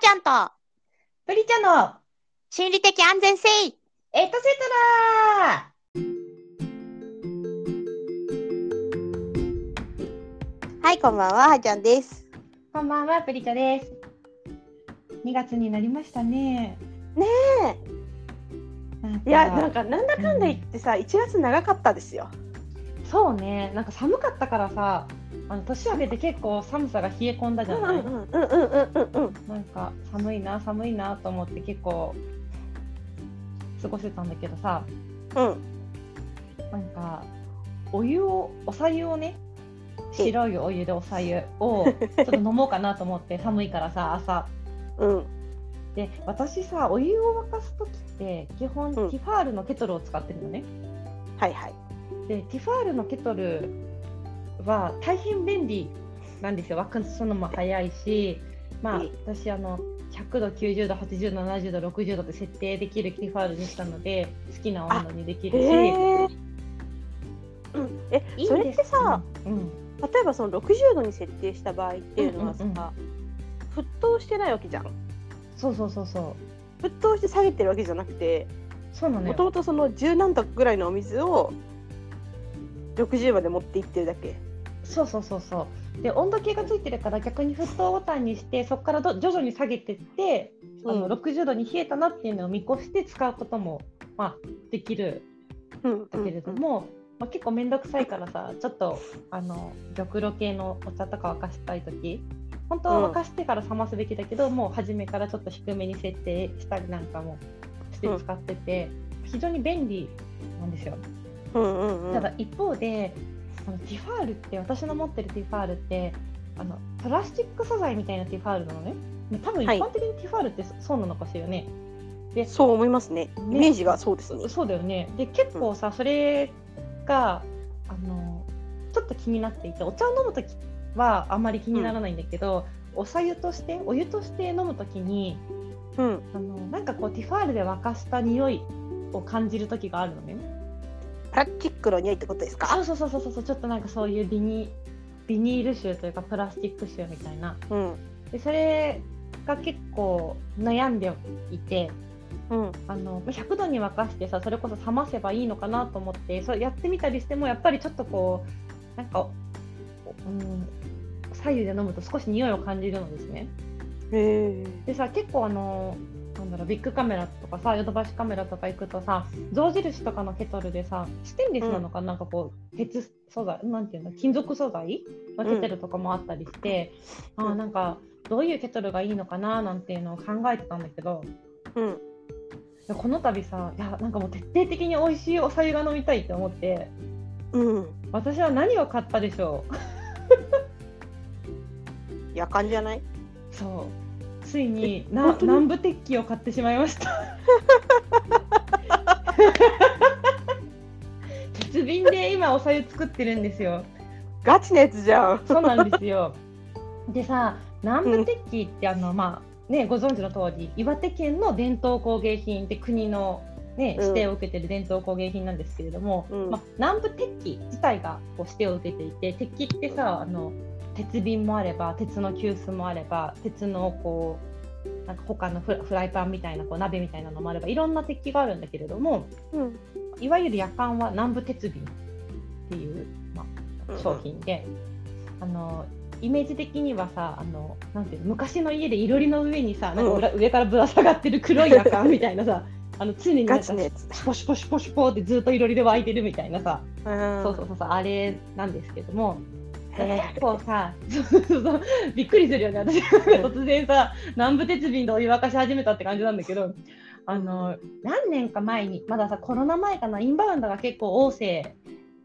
ちゃんとプリちゃんの心理的安全性エトセトラはい、こんばんは、はちゃんです。こんばんは、プリちゃんです。2月になりましたね。ねえ。いや、なんか、なんだかんだ言ってさ、1月長かったですよ。そうね、なんか寒かったからさ、あの年明けて結構寒さが冷え込んだじゃない？なんか寒いな、寒いなと思って結構過ごせたんだけどさ、うん。なんかお湯を、おさゆをね、白いお湯でおさゆをちょっと飲もうかなと思って 寒いからさ、朝。うん。で私さお湯を沸かす時って基本、んティファールのケトルを使ってるのねはいはい。でティファールのケトルは大変便利なんですよ。沸かすのも早いしまあ私あの100度90度80度70度60度って設定できるティファールにしたので好きな温度にできるし。へえ。うん。え、それってさ、うん、例えばその60度に設定した場合っていうのはさ、うんうんうん。沸騰してないわけじゃん。そうそうそうそう。沸騰して下げてるわけじゃなくて、そうなのもともよとその十何度ぐらいのお水を60まで持っていってるだけ。そうそうそうそう。で温度計がついてるから逆に沸騰ボタンにしてそこからど徐々に下げてってあのうん。60度に冷えたなっていうのを見越して使うことも、まあ、できる。うんだけれども、まあ、結構面倒くさいからさちょっとあの玉露系のお茶とか沸かしたい時本当は沸かしてから冷ますべきだけど、もう初めからちょっと低めに設定したりなんかもして使ってて、非常に便利なんですよ。うんうんうん。ただ一方であのティファールって私の持ってるティファールってあのプラスチック素材みたいなティファールなのね。で多分一はい般的にティファールってそそうなのかしらね。でそう思いますね。イメージがそうですね。そうだよね。で結構さ、それがあのちょっと気になっていてお茶を飲む時はあんまり気にならないんだけど、おさゆとしてお湯として飲む時にうん。あのなんかこうティファールで沸かした匂いを感じる時があるのね。プラスチックの匂いってことですか？そうそうそうそうそうちょっとなんかそういうビニビニール臭というかプラスチック臭みたいなうん。でそれが結構悩んでいてうん。あの100度に沸かしてさそれこそ冷ませばいいのかなと思ってそれやってみたりしてもやっぱりちょっとこうなんか、うん、左右で飲むと少し匂いを感じるのですね。へえ。でさ結構あのなんだろうビッグカメラとかさヨドバシカメラとか行くとさ象印とかのケトルでさステンレスなのか、なんかこう鉄素材なんていうの金属素材のケトルとかもあったりして、うんあーなんかどういうケトルがいいのかななんていうのを考えてたんだけどうん。でこの度さいやなんかもう徹底的に美味しいお酒が飲みたいって思ってうん。私は何を買ったでしょう？夜間じゃない？そうついにな南部鉄器を買ってしまいました。鉄瓶で今おさゆ作ってるんですよ。ガチなやつじゃん。そうなんですよ。でさ南部鉄器ってあのまあねご存知の通り岩手県の伝統工芸品って国のね、うん。指定を受けてる伝統工芸品なんですけれども、うん。まあ、南部鉄器自体がこう指定を受けていて鉄器ってさあの鉄瓶もあれば鉄の急須もあれば鉄のこうなんか他のフライパンみたいなこう鍋みたいなのもあればいろんな鉄器があるんだけれどもうん。いわゆる夜間は南部鉄瓶っていう、まあ、商品で、あのイメージ的にはさあのなんていうの昔の家でいろりの上にさなんか裏上からぶら下がってる黒い夜間みたいなさ あの常になんか。シュポシュポシュポシュポってずっといろりで湧いてるみたいなさ、うんそうそうそうそうあれなんですけども。結構さびっくりするよね私突然さ南部鉄瓶でお湯沸かし始めたって感じなんだけどあの何年か前にまださコロナ前かなインバウンドが結構旺盛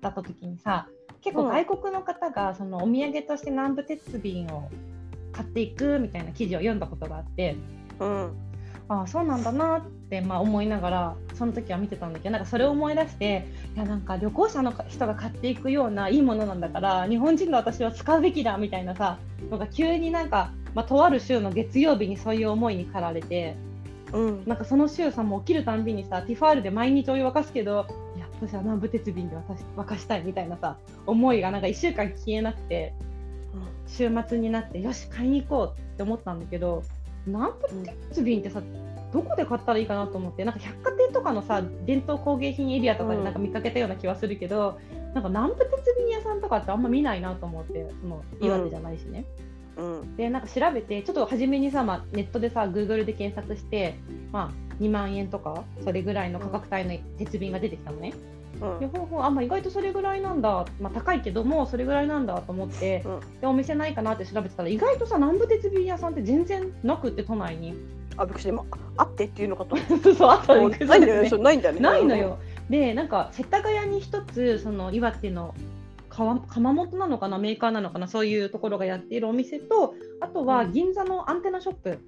だった時にさ結構外国の方がそのお土産として南部鉄瓶を買っていくみたいな記事を読んだことがあってうん。ああそうなんだなって、まあ、思いながらその時は見てたんだけどなんかそれを思い出していやなんか旅行者の人が買っていくようないいものなんだから日本人の私は使うべきだみたいなさのが急になんか、まあ、とある週の月曜日にそういう思いに駆られてうん。なんかその週さもう起きるたんびにさティファールで毎日お湯沸かすけどいや私は南部鉄瓶で私沸かしたいみたいなさ思いがなんか1週間消えなくて週末になってよし買いに行こうって思ったんだけど南部鉄瓶ってさどこで買ったらいいかなと思ってなんか百貨店とかのさ伝統工芸品エリアとかでなんか見かけたような気はするけど、なんか南部鉄瓶屋さんとかってあんま見ないなと思ってその岩手じゃないしね。うん。でなんか調べてちょっと初めにさ、まあ、ネットでさ Google で検索して、まあ、2万円とかそれぐらいの価格帯の鉄瓶が出てきたのね。うん。でほうほうあ、まあ、意外とそれぐらいなんだ、まあ、高いけどもそれぐらいなんだと思って、うん。でお店ないかなって調べてたら意外とさ南部鉄瓶屋さんって全然なくって都内に。あびっくりした。今あってっていうのかと。そうそうあったたらないんだよね。ないんだよ。ねないのよ。でなんか世田谷に一つその岩手の川窯元なのかなメーカーなのかなそういうところがやっているお店とあとは銀座のアンテナショップ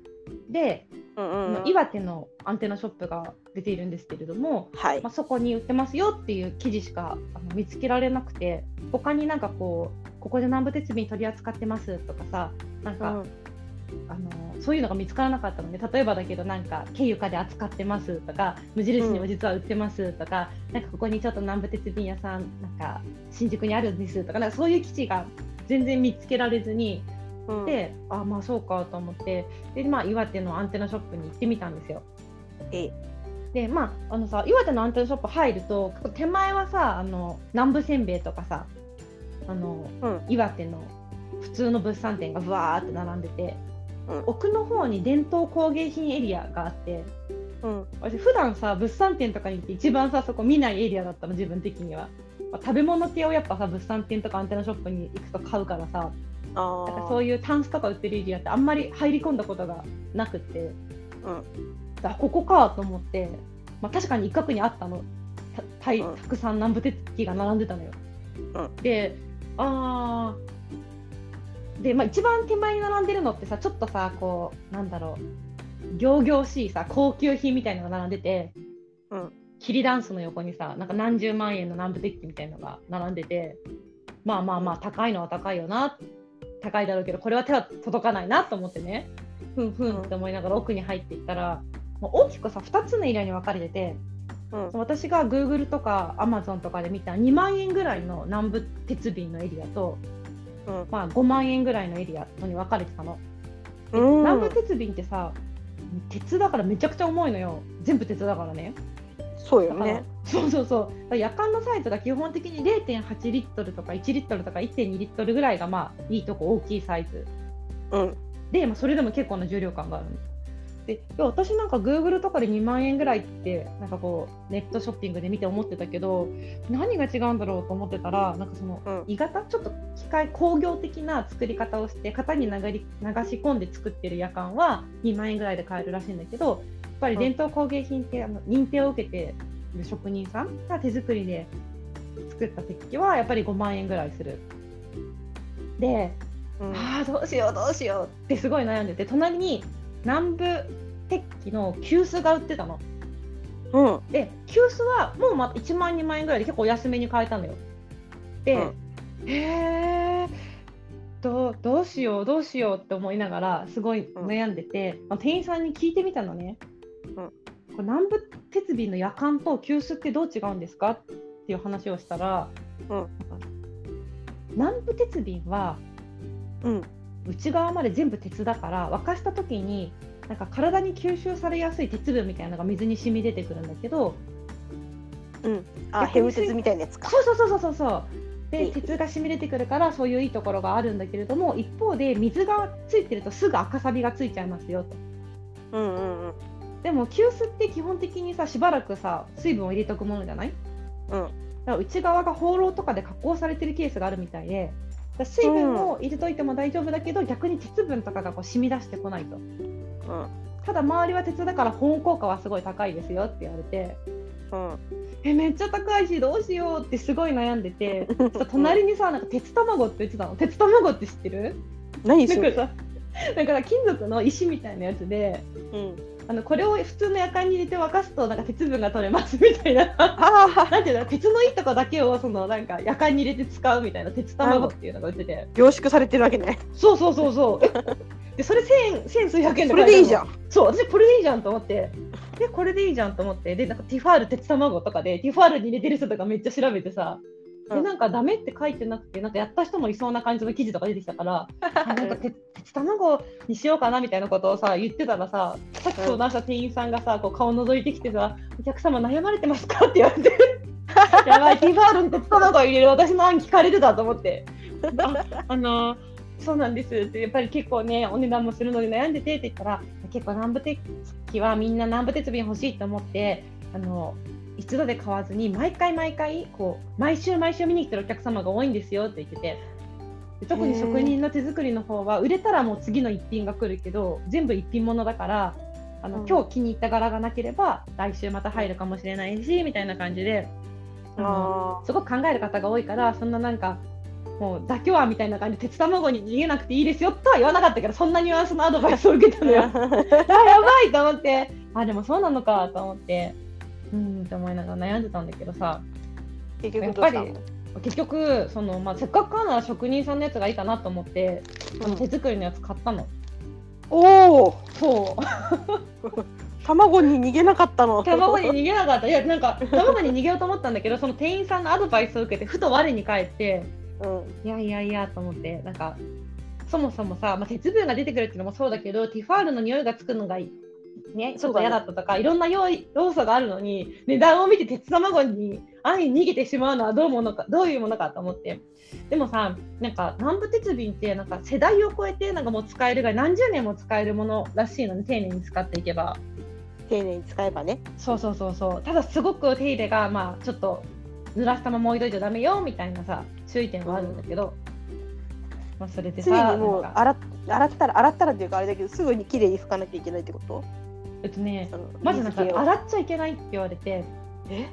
で、うんうんうん。岩手のアンテナショップが出ているんですけれども、はい。まあ、そこに売ってますよっていう記事しかあの見つけられなくて他になんかこうここで南部鉄瓶取り扱ってますとかさなんか、うん。あのそういうのが見つからなかったので例えばだけどなんか軽床で扱ってますとか無印にも実は売ってますとか、なんかここにちょっと南部鉄瓶屋さんなんか新宿にあるんですとかなんかそういう記事が全然見つけられずにうん。で、あまあそうかと思ってで、まあ、岩手のアンテナショップに行ってみたんですよ。え。えでまああのさ岩手のアンテナショップ入ると手前はさあの南部せんべいとかさあのうん。岩手の普通の物産展がぶわーって並んでて、うん。奥の方に伝統工芸品エリアがあってうん。私普段さ物産展とかに行って一番さそこ見ないエリアだったの自分的には、まあ食べ物系をやっぱさ物産展とかアンテナショップに行くと買うからさあなんかそういいうタンスとか売ってるエリアってあんまり入り込んだことがなくって、うん。あここかと思って、まあ、確かに一角にあったの。たたいうん。たくさん南部鉄器が並んでたのよ。うん。であー。で、まあ、一番手前に並んでるのってさちょっとさこうなんだろう。仰々しいさ高級品みたいなのが並んでて、うん。桐ダンスの横にさなんか何十万円の南部鉄器みたいなのが並んでて。まあまあまあ高いのは高いよな高いだろうけどこれは手は届かないなと思ってね。ふんふんって思いながら奥に入っていったら、もう大きくさ2つのエリアに分かれててうん。私が Google とか Amazon とかで見た2万円ぐらいの南部鉄瓶のエリアと、うん。まあ、5万円ぐらいのエリアに分かれてたの。でうん。南部鉄瓶ってさ鉄だからめちゃくちゃ重いのよ。全部鉄だからね。そうよね。そうそうそう。夜間のサイズが基本的に0.8リットルとか1リットルとか1.2リットルぐらいがまあいいとこ大きいサイズ。うん。で、まあ、それでも結構な重量感があるんで私なんか Google とかで2万円ぐらいってなんかこうネットショッピングで見て思ってたけど何が違うんだろうと思ってたらなんかそのうん。鋳型ちょっと機械工業的な作り方をして型に流り流し込んで作ってる夜間は2万円ぐらいで買えるらしいんだけどぱり伝統工芸品ってあの認定を受けてる職人さんが手作りで作った鉄器はやっぱり5万円ぐらいする。でうんああどうしようどうしようってすごい悩んでて隣に南部鉄器の急須が売ってたの。うんで急須はもうま1万2万円ぐらいで結構お安めに買えたのよ。で、へえどうどうしようどうしようって思いながらすごい悩んでて、まあ店員さんに聞いてみたのね。うん。これ南部鉄瓶の夜間と急須ってどう違うんですかっていう話をしたら、うん。南部鉄瓶はうん。内側まで全部鉄だから沸かした時になんか体に吸収されやすい鉄分みたいなのが水に染み出てくるんだけどうん。あヘム鉄みたいなやつか。そうそうそうそうそう。そうで鉄が染み出てくるからそういういいところがあるんだけれども一方で水がついてるとすぐ赤サビがついちゃいますよと。うんうんうんでも急須って基本的にさしばらくさ水分を入れとくものじゃない？うん。だから内側が放浪とかで加工されてるケースがあるみたいで水分を入れといても大丈夫だけど、逆に鉄分とかがこう染み出してこないと。うん。ただ周りは鉄だから保温効果はすごい高いですよって言われてうん。えめっちゃ高いしどうしようってすごい悩んでて ちょっと隣にさなんか鉄卵って言ってたの？鉄卵って知ってる？何それ？なんかさだから金属の石みたいなやつでうんあのこれを普通の夜間に入れて沸かすとなんか鉄分が取れますみたいな。ああなんていうの鉄のいいとこだけをそのなんか夜間に入れて使うみたいな鉄卵っていうのが売ってて。凝縮されてるわけね。そうそうそうそう。えでそれ1000千数百円でそれでいいじゃん。んそう私これでいいじゃんと思って。でこれでいいじゃんと思って。でなんかティファール鉄卵とかでティファールに入れてる人とかめっちゃ調べてさ。うんでなんかダメって書いてなくてなんかやった人もいそうな感じの記事とか出てきたからあなんかて鉄卵にしようかなみたいなことをさ言ってたらささっき相談した店員さんがさこう顔覗いてきてさ「お客様悩まれてますか?」って言われて。やばいティーファールに鉄卵を入れる私の案聞かれるだと思って。ああのそうなんですってやっぱり結構ねお値段もするので悩んでてって言ったら結構南部鉄器はみんな南部鉄瓶欲しいと思ってあの一度で買わずに毎回毎回こう毎週毎週見に来てるお客様が多いんですよって言っててで特に職人の手作りの方は売れたらもう次の一品が来るけど全部一品物だからあの、うん。今日気に入った柄がなければ来週また入るかもしれないしみたいな感じであのあすごく考える方が多いからそんななんかもう妥協案みたいな感じで鉄卵に逃げなくていいですよとは言わなかったけどそんなニュアンスのアドバイスを受けたのよ。あやばいと思って。あでもそうなのかと思ってうんって思いながら悩んでたんだけどさ。結局やっ結局その、まあ、せっかく買うなら職人さんのやつがいいかなと思って、あの手作りのやつ買ったの。おおそう。卵に逃げなかったの。卵に逃げなかった。いやなんか卵に逃げようと思ったんだけどその店員さんのアドバイスを受けてふと我に返ってうん。いやいやいやと思ってなんかそもそもさ、まあ、鉄分が出てくるっていうのもそうだけどティファールの匂いがつくのがいいね、ちょっと嫌だったとか、いろんな要要素があるのに値段を見て鉄卵に安易に逃げてしまうのはどうものかどういうものかと思って。でもさなんか南部鉄瓶ってなんか世代を超えてなんかもう使えるが何十年も使えるものらしいのね丁寧に使っていけば。丁寧に使えばね。そうそうそうそう。ただすごく手入れがまあちょっと濡らしたまま置いといちゃダメよみたいなさ注意点はあるんだけど、まあ、それで常さにもう洗っ洗ったら洗ったらっていうかあれだけどすぐに綺麗に拭かなきゃいけないってこと？えっとねそのまずなんか洗っちゃいけないって言われて。え？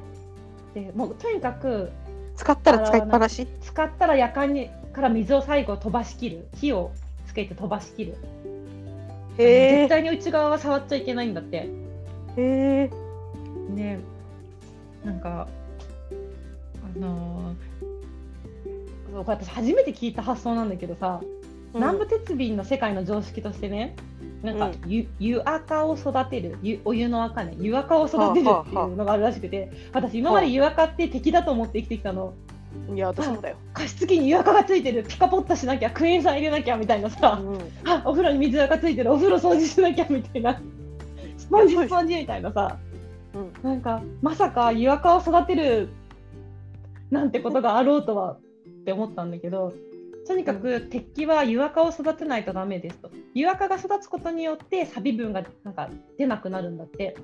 でもうとにかく使ったら使いっぱなし？使ったらやかんにから水を最後飛ばしきる。火をつけて飛ばしきる。へ絶対に内側は触っちゃいけないんだって。えへえねなんかあのー私初めて聞いた発想なんだけどさ、南部鉄瓶の世界の常識としてねなんかう湯湯垢を育てる湯お湯の垢ね湯垢を育てるっていうのがあるらしくて私今まで湯垢って敵だと思って生きてきたの。いや私もだよ、加湿器に湯垢がついてる。ピカポッとしなきゃクエン酸入れなきゃみたいなさ、うん。あお風呂に水垢ついてる。お風呂掃除しなきゃみたいな。スポンジスポンジみたいなさ。うん。なんかまさか湯垢を育てるなんてことがあろうとはって思ったんだけどとにかく鉄器は湯垢を育てないとダメですと。湯垢が育つことによって錆分がなんか出なくなるんだって。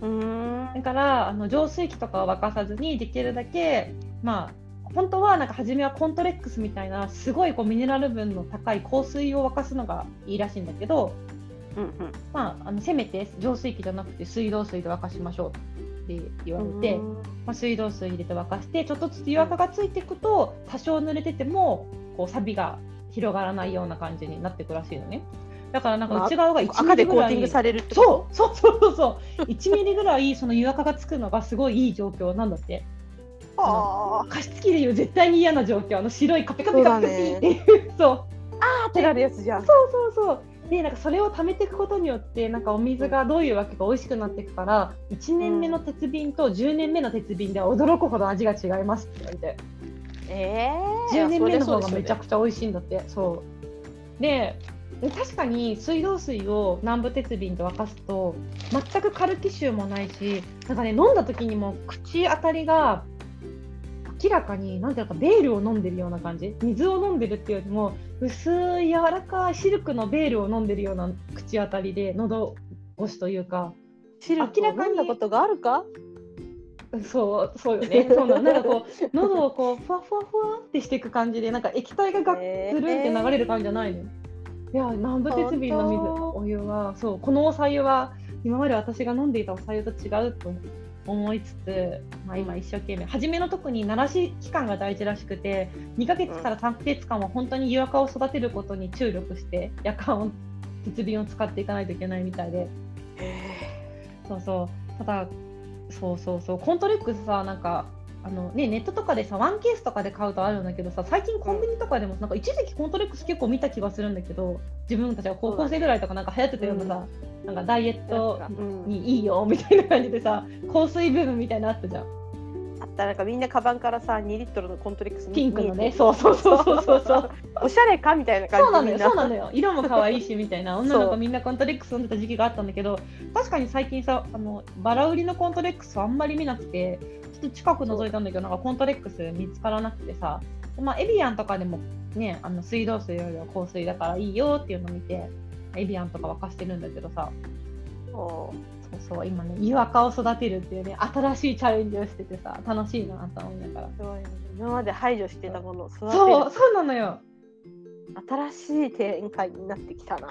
うーん。だからあの浄水器とかを沸かさずにできるだけまあ本当はなんか初めはコントレックスみたいなすごいこうミネラル分の高い香水を沸かすのがいいらしいんだけど、うんまあ、あのせめて浄水器じゃなくて水道水で沸かしましょうって言わうん。れて、まあ、水道水入れて沸かしてちょっとずつ湯垢がついていくと多少濡れててもこう錆びが広がらないような感じになっていくらしいのね。だからなんか内側が1赤ミリぐらいでコーティングされるそうそうそうそうそう。1ミリぐらいその湯垢がつくのがすごいいい状況なんだって。とあ加湿器でいう絶対に嫌な状況。あの白いカピカピカピカピっていうそう あ当てられるやつじゃん。そうそうそう。でなんかそれを溜めていくことによってなんかお水がどういうわけか美味しくなっていくから1年目の鉄瓶と10年目の鉄瓶では驚くほど味が違いますって言われてええ10年目の方がめちゃくくちゃ美味しいんだって。そう。で確かに水道水を南部鉄瓶と沸かすと全くカルキ臭もないしなんかね飲んだ時にも口当たりが明らかになんていうのかベールを飲んでるような感じ。水を飲んでるっていうよりも薄い柔らかいシルクのベールを飲んでるような口当たりで喉越しというか。シルクを飲んだことがあるか？そうそうよね。そうなの。なんかこう喉をこうふわふわふわってしていく感じでなんか液体がガッつるんって流れる感じじゃないのよ。いや南部鉄瓶の水お湯はそうこのおさ湯は今まで私が飲んでいたおさ湯と違うと思いつつ、まあ、今一生懸命初めの特に慣らし期間が大事らしくて2ヶ月から3ヶ月間は本当に湯垢を育てることに注力して夜間を鉄瓶を使っていかないといけないみたいで。そうそう。ただそうそうそう。コントレックスさなんかあのね、ネットとかでさワンケースとかで買うとあるんだけどさ最近コンビニとかでもなんか一時期コントレックス結構見た気がするんだけど自分たちが高校生ぐらいとかなんか流行ってたようなさ、なんかダイエットうん。にいいよみたいな感じでさ香水ブームみたいなのあったじゃん。あっらなんかみんなカバンからさ2リットルのコントレックスピンクのねそうそうそうそうそうそうおしゃれかみたいな感じそうなのよそうなのよ色も可愛いしみたいな女の子みんなコントレックス飲んでた時期があったんだけど確かに最近さあのバラ売りのコントレックスあんまり見なくてちょっと近く覗いたんだけどなんかコントレックス見つからなくてさまあエビアンとかでもねあの水道水よりは香水だからいいよっていうのを見てエビアンとか沸かしてるんだけどさそうそう今ね湯垢を育てるっていうね新しいチャレンジをしててさ楽しいなと思いながら。すごいね。今まで排除してたものを育てる。そうそうなのよ。新しい展開になってきたな。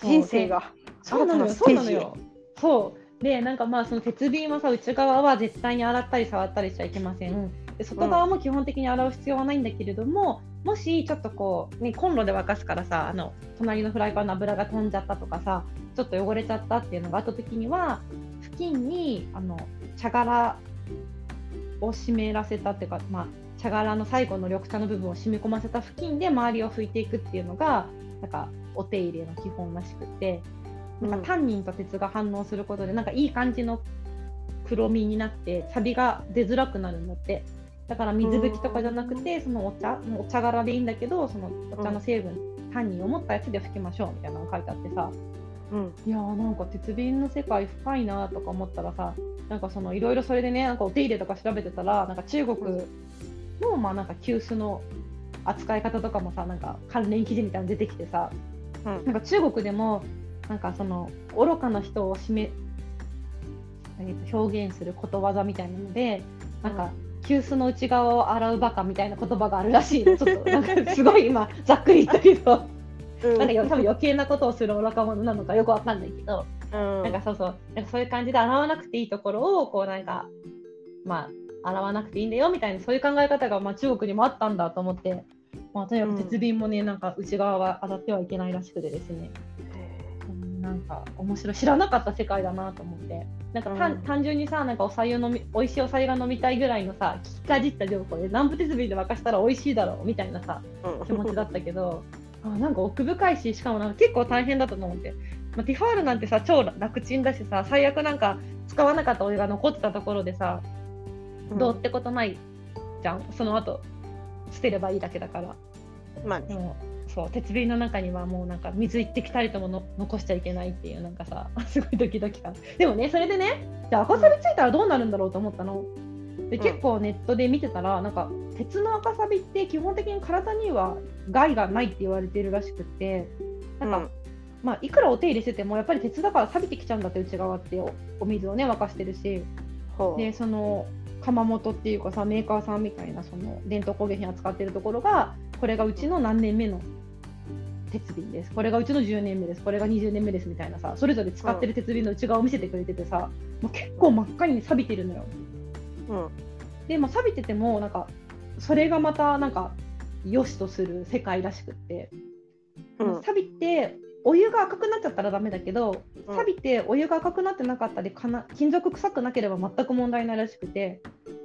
人生が。そうなのよ、そうなのよ。そう。で、なんかまあ、その鉄瓶はさ、内側は絶対に洗ったり触ったりしちゃいけません。で外側も基本的に洗う必要はないんだけれども、もしちょっとこう、ね、コンロで沸かすからさ、あの隣のフライパンの油が飛んじゃったとかさ、ちょっと汚れちゃったっていうのがあった時には、付近にあの茶殻を湿らせたっていうか、まあ、茶殻の最後の緑茶の部分を染み込ませた付近で周りを拭いていくっていうのがなんかお手入れの基本らしくてなんかタンニンと鉄が反応することでなんかいい感じの黒みになってサビが出づらくなるんだってだから水拭きとかじゃなくてそのお茶お茶殻でいいんだけどそのお茶の成分、タンニンを持ったやつで拭きましょうみたいなのが書いてあってさ。うん。いやーなんか鉄瓶の世界深いなとか思ったらさなんかそのいろいろそれでねなんかお手入れとか調べてたらなんか中国のまあなんか急須の扱い方とかもさなんか関連記事みたいなの出てきてさうん。なんか中国でもなんかその愚かな人を示えーと表現することわざみたいなのでなんか、急須の内側を洗うバカみたいな言葉があるらしいの。ちょっと なんかすごい今ざっくり言ったけど。うん。なんかよ多分余計なことをする愚か者なのかよくわかんないけど、うん。なんかそうそう。なんかそういう感じで洗わなくていいところをこうなんかまあ洗わなくていいんだよみたいなそういう考え方がまあ中国にもあったんだと思って、まあ、とにかく鉄瓶もね、なんか内側は洗ってはいけないらしくてですね、うんなんか面白い知らなかった世界だなと思って。なんか単,、うん。単純にさなんかお茶湯飲み美味しいお茶湯が飲みたいぐらいのさ聞きかじった情報で南部鉄瓶で沸かしたら美味しいだろうみたいなさうん。気持ちだったけどあなんか奥深いししかもなんか結構大変だったと思って、まあ、ティファールなんてさ超楽ちんだしさ最悪なんか使わなかったお湯が残ってたところでさ、どうってことないじゃん。その後捨てればいいだけだから。まあね。もうそう鉄瓶の中にはもうなんか水一滴たりともの残しちゃいけないっていうなんかさ すごいドキドキ感。でもねそれでねじゃあ赤サビついたらどうなるんだろうと思ったの。でうん。結構ネットで見てたらなんか鉄の赤サビって基本的に体には害がないって言われてるらしくってなんか、うん。まあ、いくらお手入れしててもやっぱり鉄だから錆びてきちゃうんだって内側っておお水をね沸かしてるし。でその窯元っていうかさメーカーさんみたいなその伝統工芸品扱ってるところがこれがうちの何年目の鉄瓶です。これがうちの10年目です。これが20年目ですみたいなさそれぞれ使ってる鉄瓶の内側を見せてくれててさ、もう結構真っ赤に錆びてるのよ。うん。で、まあ、錆びててもなんかそれがまたなんか良しとする世界らしくって、うん。錆びてお湯が赤くなっちゃったらダメだけどうん。錆びてお湯が赤くなってなかったりかな金属臭くなければ全く問題ないらしくて。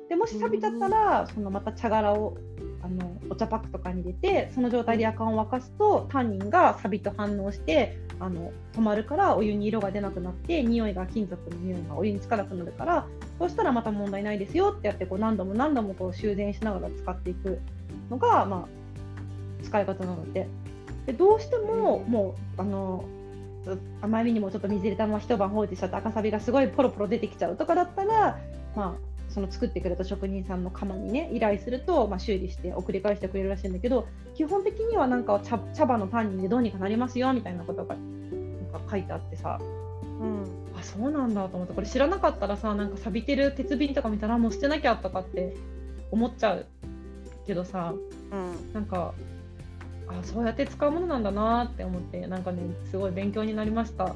でもし錆びちゃったらそのまた茶殻をあのお茶パックとかに入れてその状態で夜間を沸かすとタンニンが錆と反応してあの止まるからお湯に色が出なくなって匂いが金属の匂いがお湯につかなくなるからそうしたらまた問題ないですよってやってこう何度も何度もこう修繕しながら使っていくのが、まあ、使い方なので。でどうしてももうあのあまりにもちょっと水入れたまま一晩放置しちゃって赤サビがすごいポロポロ出てきちゃうとかだったら、まあ、その作ってくれた職人さんの窯にね依頼すると、まあ、修理して送り返してくれるらしいんだけど基本的にはなんか茶茶葉の単人でどうにかなりますよみたいなことがなんか書いてあってさ。うん。あそうなんだと思ってこれ知らなかったらさなんか錆びてる鉄瓶とか見たらもう捨てなきゃとかって思っちゃうけどさうん。なんかあそうやって使うものなんだなって思ってなんかねすごい勉強になりました。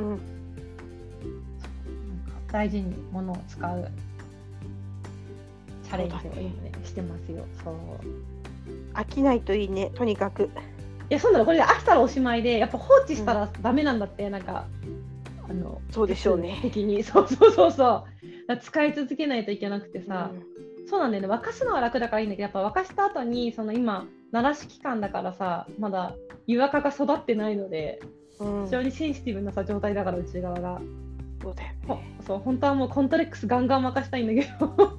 うん大事に物を使うチャレンジを今ねしてますよ。そう。飽きないといいねとにかく。いやそうなのこれで飽きたらおしまいでやっぱ放置したらダメなんだって、なんかあのそうでしょうね。的に。そうそうそうそう。使い続けないといけなくてさ、うん。そうなんだよね。沸かすのは楽だからいいんだけどやっぱ沸かした後にその今慣らし期間だからさまだ湯垢が育ってないのでうん。非常にセンシティブなさ状態だから内側がそうだよほねそう本当はもうコントレックスガンガン任したいんだけど。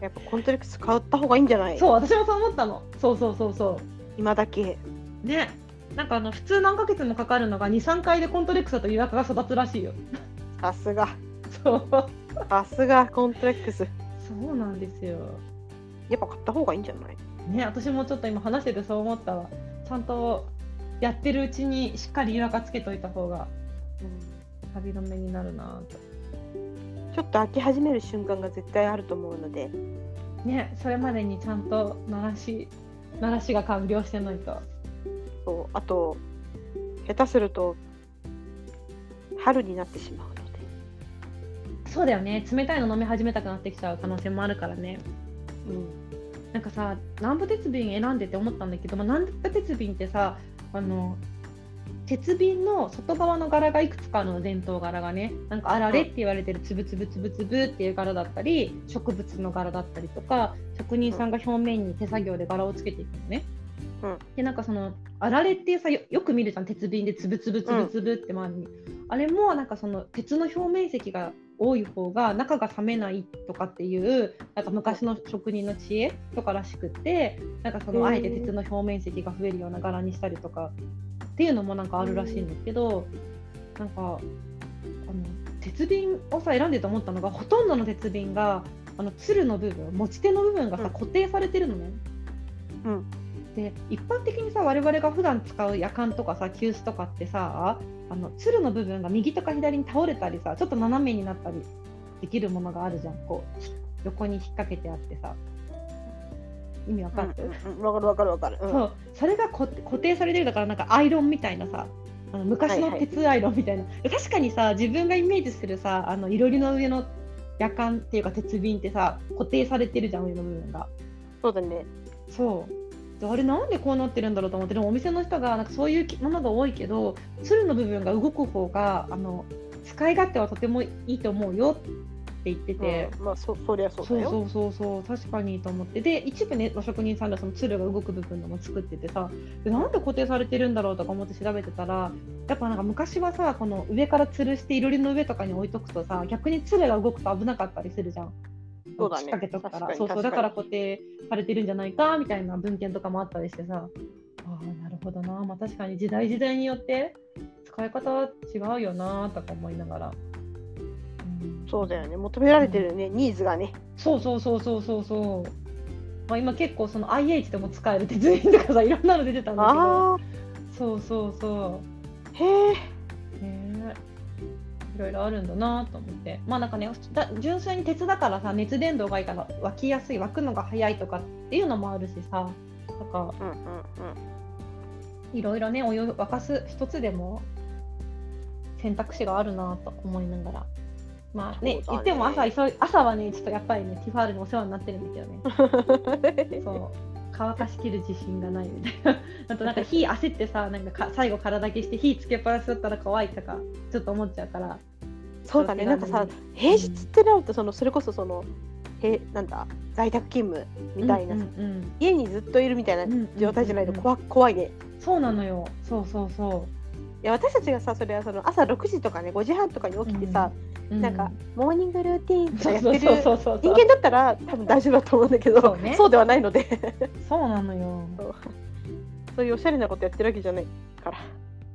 やっぱコントレックス買った方がいいんじゃない？そう私もそう思ったの。そうそうそうそ今だけ。うね。なんかあの普通何ヶ月もかかるのが23回でコントレックスだと予約が育つらしいよ。さすが。そう。さすがコントレックス。そうなんですよ。やっぱ買った方がいいんじゃない？ね私もちょっと今話しててそう思ったわ。ちゃんとやってるうちにしっかり予約つけといた方が旅止めになるなと。ちょっと開き始める瞬間が絶対あると思うので。ねそれまでにちゃんと鳴らし鳴らしが完了してないと。そうあと下手すると春になってしまうので。そうだよね。冷たいの飲み始めたくなってきちゃう可能性もあるからね。うん。なんかさ南部鉄瓶選んでて思ったんだけど、まあ、南部鉄瓶ってさあの鉄瓶の外側の柄がいくつかの伝統柄がねなんかあられって言われてるつぶつぶつぶつぶっていう柄だったり植物の柄だったりとか職人さんが表面に手作業で柄をつけていくのね。うん。でなんかそのあられっていうさよよく見るじゃん。鉄瓶でつぶつぶつぶつぶって周りに、あれもなんかその鉄の表面積が多い方が中が冷めないとかっていうなんか昔の職人の知恵とからしくってなんかそのあえて鉄の表面積が増えるような柄にしたりとかっていうのもなんかあるらしいんですけどなんかあの鉄瓶をさ選んでて思ったのがほとんどの鉄瓶があのつるの部分持ち手の部分がさうん。固定されてるのね。うんで一般的にさ我々が普段使うやかんとかさ急須とかってさあのつるの部分が右とか左に倒れたりさちょっと斜めになったりできるものがあるじゃん。こう横に引っ掛けてあってさ。意味わかる、うんうんわかるわかるわかる、うん。そう。それがこ固定されてるだからなんかアイロンみたいなさあの昔のはいはい。鉄アイロンみたいな、確かにさ自分がイメージするさあのいろりの上のやかんっていうか鉄瓶ってさ固定されてるじゃん上の部分が。そうだね。そうであれなんでこうなってるんだろうと思ってでもお店の人がなんかそういうものが多いけど鶴の部分が動く方があの使い勝手はとてもいいと思うよって言ってて。うんまあそそりゃそうだよそうそうそうそう確かにと思ってで一部ね職人さんがその鶴が動く部分のも作っててさでなんで固定されてるんだろうとか思って調べてたらやっぱなんか昔はさこの上から吊るしていろりの上とかに置いとくとさ逆に鶴が動くと危なかったりするじゃん。そう掛けとくから。そうそうだ確から固定されてるんじゃないかみたいな文献とかもあったりしてさ。ああなるほどな、まあ、確かに時代時代によって使い方は違うよなとか思いながら。うん。そうだよね。求められてるね、ニーズがね。そうそうそうそうそうそう。まあ、今結構その IH でも使える鉄瓶とかさいろんなの出てたんだけど。そうそうそへえう。ねいろいろあるんだなと思って。まあなんかねだ純粋に鉄だからさ熱伝導がいいから沸きやすい沸くのが早いとかっていうのもあるしさ。なんかうんうんうん。いろいろねお湯沸かす一つでも選択肢があるなと思いながら。まあねね。言っても朝急い朝はねちょっとやっぱりねティファールにお世話になってるんだけどね。そう。乾かしきる自信がないみたいな。あとなんか火焦ってさなんかか最後体消して火つけっぱなしだったら怖いとかちょっと思っちゃうからそうだね。なんかさ平日ってなるとそのそれこそそのへなんだ在宅勤務みたいな、うんうんうん家にずっといるみたいなうんうん状態じゃないと怖怖いね。そうなのよ。そうそうそいや私たちがさそれはその朝6時とかね5時半とかに起きてさ、う、うなんかモーニングルーティーンとかそうそうやってる人間だったら多分大丈夫だと思うんだけどそうね。ではないので。そうなのよ。そう。そういうおしゃれなことやってるわけじゃないから、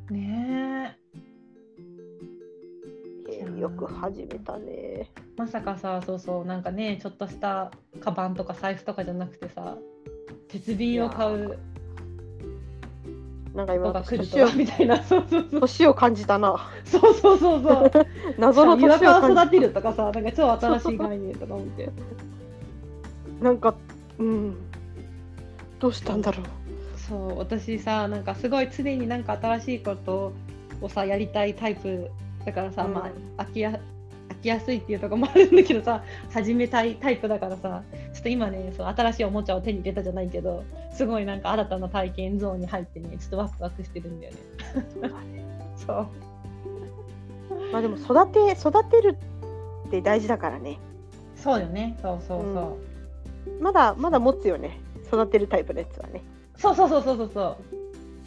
ねよく始めたね。まさかさそうそうなんかねちょっとしたカバンとか財布とかじゃなくてさ鉄瓶を買うなんか今人が来る年をみた。いなそうそうそう年を感じたな。そうそうそうそう 謎の湯年を育てるとかさ、なんか超新しい概念とか思って。たなんかうん。どうしたんだろう。そう、私さ、なんかすごい常になんか新しいことをさ、やりたいタイプだからさ、うんまあ、飽きや、飽きやすいっていうところもあるんだけどさ、始めたいタイプだからさ、ちょっと今ね、そう新しいおもちゃを手に入れたじゃないけど、すごいなんか新たな体験ゾーンに入ってね、ちょっとワクワクしてるんだよね。そう。まあでも育て育てるって大事だからねそうよね、そうそうそう。まだまだ持つよね育てるタイプのやつはねそうそうそうそうそうそう。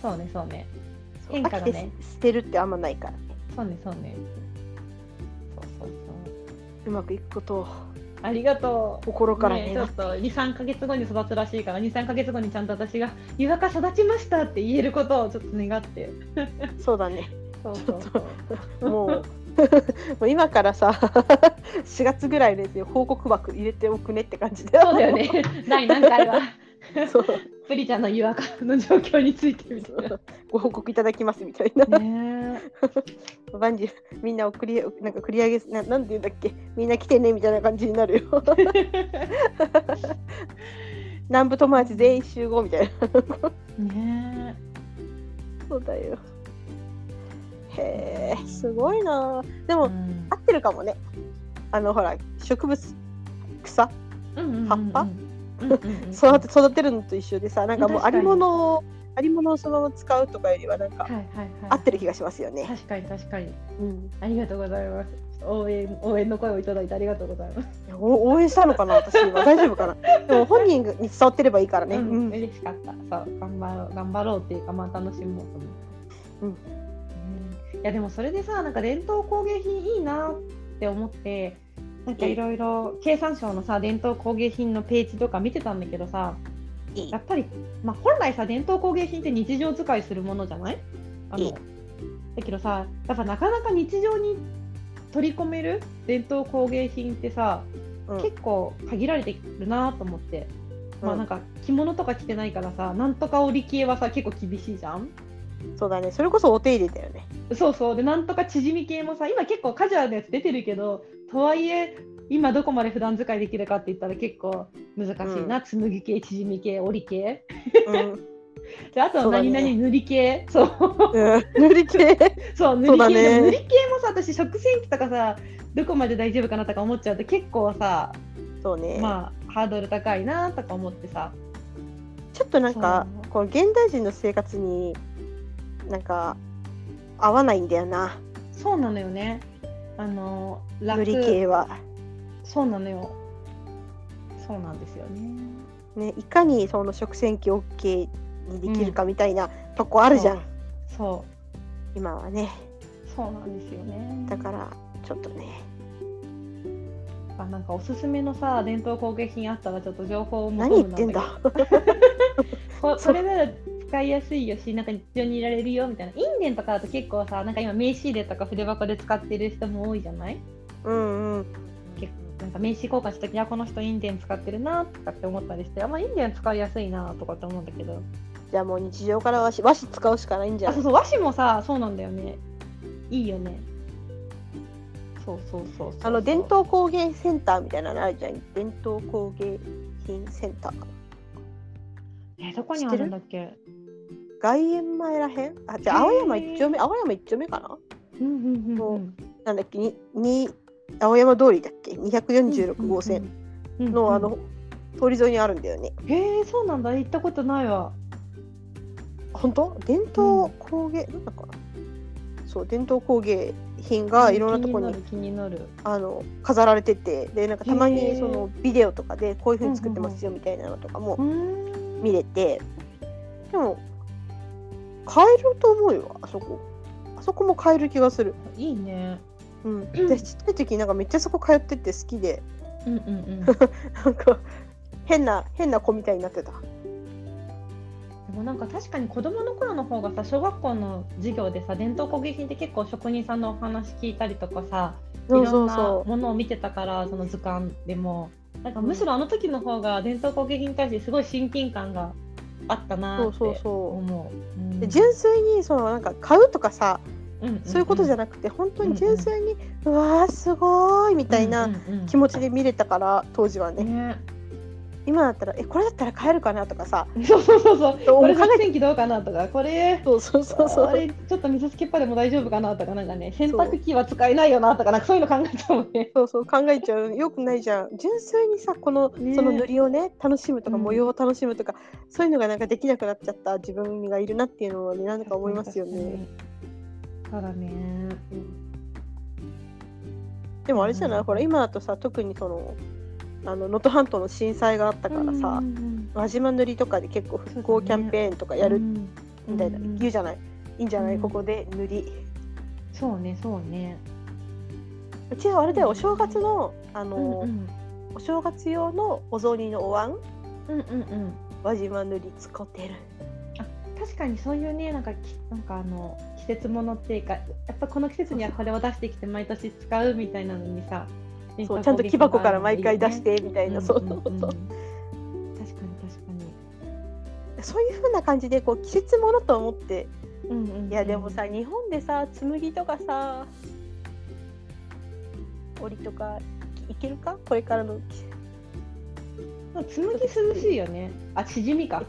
そうね、そうね。そう変化がね捨てるってあんまないからねそうね、そうね。うまくいくことをありがとう。心からね、ちょっと2、3ヶ月後に育つらしいから、2、3ヶ月後にちゃんと私が、湯若育ちましたって言えることをちょっと願って。そうだねそうそうそう。もう もう今からさ4月ぐらいで報告枠入れておくねって感じだよそうだよね。第何回は、そう。プリちゃんの湯若の状況についてみたいな。ご報告いただきますみたいな、ね。バンジーみんな送りなんか繰り上げななんて言うんだっけ？みんな来てねみたいな感じになるよ。南部友達全員集合みたいな。ね。そうだよ。へえすごいな。でも、うん。合ってるかもね。あのほら植物草葉っぱうんうんうん育て育てるのと一緒でさなんかもうありものをありものをそのまま使うとかよりはなんかはいはいはい。合ってる気がしますよね。確かに確かに。うん、ありがとうございます。応援応援の声をいただいてありがとうございます。いやお応援したのかな私今大丈夫かなでも本人に伝わってればいいからね。ううんん、嬉しかった。そう、頑張ろう、頑張ろうっていうか、まあ、楽しもうと思って。うんうんいや、でも、それでさ、なんか伝統工芸品いいなって思って。なんかいろいろ経産省のさ伝統工芸品のページとか見てたんだけどさやっぱり、まあ、本来さ伝統工芸品って日常使いするものじゃない？あのだけどさやっぱなかなか日常に取り込める伝統工芸品ってさ、うん。結構限られてるなと思って、まあうん。なんか着物とか着てないからさなんとか織り系はさ結構厳しいじゃん？そうだね。それこそお手入れだよね。そうそう。でなんとか縮み系もさ今結構カジュアルなやつ出てるけどとはいえ今どこまで普段使いできるかって言ったら結構難しいな、紬系縮み系織り系。うん。であとそうだね。何々塗り系。そう。うん。塗り系。そう塗り系。ね。塗り系もさ私食洗機とかさどこまで大丈夫かなとか思っちゃうと結構さそうね、まあハードル高いなとか思ってさ。ちょっとなんかこの現代人の生活になんか合わないんだよな。そうなのよね。あの楽。塗り系は。そうなのよ。そうなんですよね。ね、いかにその食洗機 OK にできるかみたいなとこあるじゃん、そ今はね。うそうなんですよね。だからちょっとね。あなんかおすすめのさ伝統工芸品あったらちょっと情報を言ってんだ。こそう。これなら使いやすいよしなんか日常にいられるよみたいな。インデンとかだと結構さなんか今名刺入れとか筆箱で使ってる人も多いじゃない？うんうん。結構なんか名刺交換した時にあこの人インデン使ってるなとかって思ったりしてあ、まあ、インデン使いやすいなとかって思うんだけどじゃあもう日常から和紙和紙使うしかないんじゃあそうんそう和紙もさそうなんだよね。いいよねそうそうそうそう。あの伝統工芸センターみたいなのあるじゃん。伝統工芸品センター。えどこにあるんだっけ？外苑前らへん？あじゃあ青山一丁目青山一丁目かな？うんうんうんもううんなんだっけ？にに青山通りだっけ？246号線。のあの通り沿いにあるんだよね。へえそうなんだ。行ったことないわ。本当？伝統工芸、なんだかな？そう伝統工芸品がいろんなところに気になる。あの飾られててでなんかたまへにー。そのビデオとかでこういうふうに作ってますよみたいなのとかも見れて。でも買えると思うよあそこ。あそこも買える気がする、いいねうん、私ちっちゃい時なんかめっちゃそこ通ってて好きで。うんうんうん。なんか変な変な子みたいになってた。でもなんか確かに子供の頃の方がさ小学校の授業でさ伝統工芸品って結構職人さんのお話聞いたりとかさいそうろんなものを見てたからその図鑑でも。なんかむしろあの時の方が伝統工芸品に対してすごい親近感があったなってそう。そうそう思う。うん。うで純粋にそのなんか買うとかさそういうことじゃなくて本当に純粋にうわーすごいみたいな気持ちで見れたから当時はね。ね。今だったらえこれだったら買えるかなとかさ。そうそうそうそう。これ考え食洗機どうかなとかこれそうそうそうそう。あれちょっと水つけっぱでも大丈夫かなとかなんかね洗濯機は使えないよなとかなんかそういうの考えちゃうもんね。そうそう考えちゃう。よくないじゃん。純粋にさこの、ね。その塗りをね楽しむとかうん。模様を楽しむとか、そういうのがなんかできなくなっちゃった自分がいるなっていうのはねなんか思いますよね。そうだね。でもあれじゃない、うん。ほら今だとさ特にそのあの能登半島の震災があったからさ、うん輪島塗りとかで結構復興キャンペーンとかやるうんみたいな、うん言うじゃない？いいんじゃない、うん。ここで塗り。そうねそうね。うちはあれだよお正月のあの、うんうん。お正月用のお雑煮のお椀？うんうんうん。輪島塗り使ってる。確かにそういうねなんかきなんかあの季節ものっていうかやっぱこの季節にはこれを出してきて毎年使うみたいなのにさそうちゃんと木箱から毎回出してみたいな、そう。そうそう、確かに確かに。そういう風な感じでこう季節ものと思って。うんうんうんいやでもさ日本でさ紬とかさ織とかいけるか？これからの。季紬涼しいよね。あチヂミか。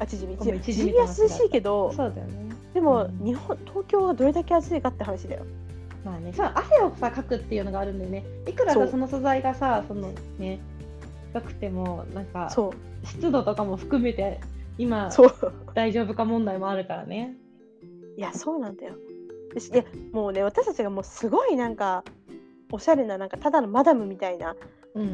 あ縮み。縮みは涼しいけど。そうだよねでもうん。日本東京はどれだけ暑いかって話だよ。まあねそう汗をさかくっていうのがあるんだよね。いくらさその素材がさそのね高くてもなんか湿度とかも含めて今大丈夫か問題もあるからね。いやそうなんだよ。いやもうね私たちがもうすごいなんかおしゃれななんかただのマダムみたいなうんうんう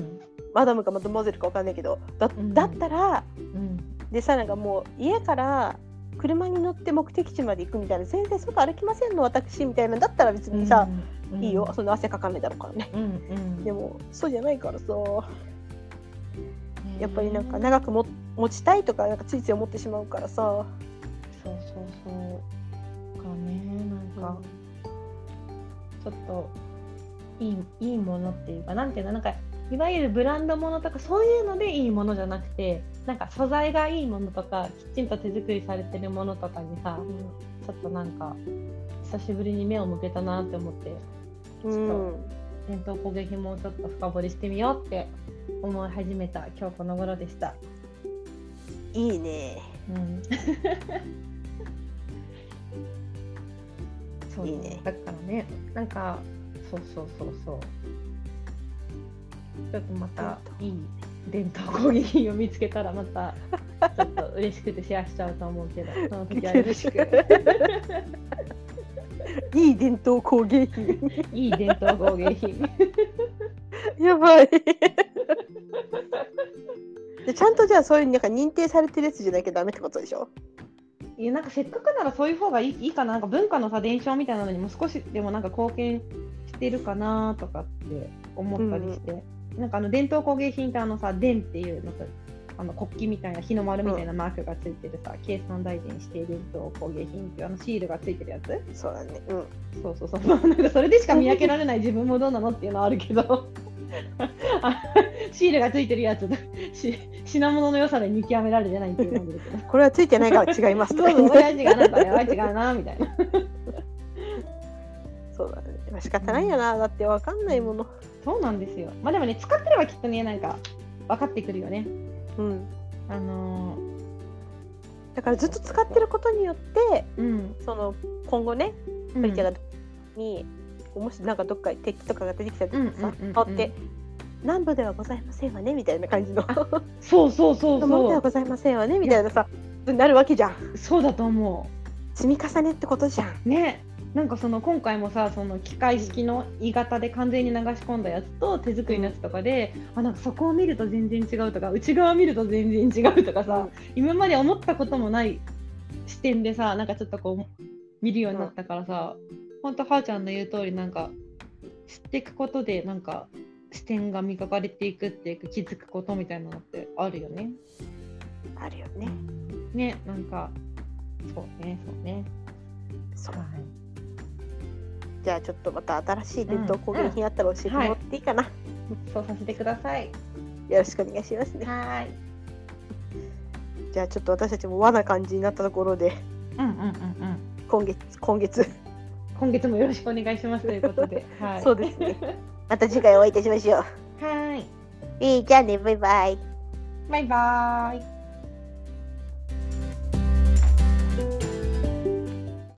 んマダムかマドモゼルかわかんないけどだうん。だったらうんうん。でさなんかもう家から車に乗って目的地まで行くみたいな全然外歩きませんの私みたいなだったら別にさ、うんいいよ。そんな汗かかないだろうからね。うんうん。でもそうじゃないからさ。ねやっぱりなんか長くも持ちたいとかなんかついつい思ってしまうからさ。そうそうそう。かね。なんかちょっといいいいものっていうかなんていうの？なんかいわゆるブランドものとかそういうのでいいものじゃなくてなんか素材がいいものとかきちんと手作りされてるものとかにさちょっとなんか久しぶりに目を向けたなって思ってうん。伝統工芸品もちょっと深掘りしてみようって思い始めた今日この頃でした。いいね。うん。そういいね。だからねなんかそうそうそうそう。ちょっとまたいい伝統工芸品を見つけたらまたちょっと嬉しくてシェアしちゃうと思うけど その時はよろしく。いい伝統工芸品。いい伝統工芸品。やばい。でちゃんとじゃあそういうなんか認定されてるやつじゃなきゃダメってことでしょ？いやなんかせっかくならそういう方がいいいいかな。なんか文化のさ伝承みたいなのにも少しでもなんか貢献してるかなとかって思ったりして、なんかあの伝統工芸品ってあのさ伝っていうなんかあの国旗みたいな日の丸みたいなマークがついてるさ、計算大事にしている伝統工芸品っていうあのシールがついてるやつ？そうだね。うん。そうそうそう。まあなんかそれでしか見分けられない自分もどうなのっていうのはあるけど。あシールがついてるやつし品物の良さで見極められてないっていうのがあるけど。これはついてないから違いますそうそう、親父がなんか、親父がな、みたいな。そうだね。まあ仕方ないよな。だってわかんないものそうなんですよ。まあでもね、使ってればきっとね、なんか、分かってくるよね。うんあのだからずっと使ってることによってー、うん。その今後ねうんプリキュアがに、もしなんかどっかに敵とかが出てきた時にさうんうんうんうんあって南部ではございませんわねみたいな感じのそうそうそう南部でそう。はございませんわねみたいなさなるわけじゃんそうだと思積み重ねってことじゃんう。ね。なんかその今回もさその機械式の鋳型で完全に流し込んだやつと手作りのやつとかで、あなんかそこを見ると全然違うとか内側見ると全然違うとかさ、今まで思ったこともない視点でさなんかちょっとこう見るようになったからさ、ほんとはーちゃんの言う通りなんか知っていくことでなんか視点が磨かれていくっていうか気づくことみたいなのってあるよね。あるよねねなんかそうねそうね。そうはいじゃあちょっとまた新しい伝統工芸品あったら教えてもらっていいかな、そうさせてください。よろしくお願いしますねはい。じゃあちょっと私たちも和な感じになったところでうんうんうんうん。今月今月今月もよろしくお願いしますということで。はい。そうですねまた次回お会いいたしましょう はい。えー、じゃあねバイバイバイバーイ。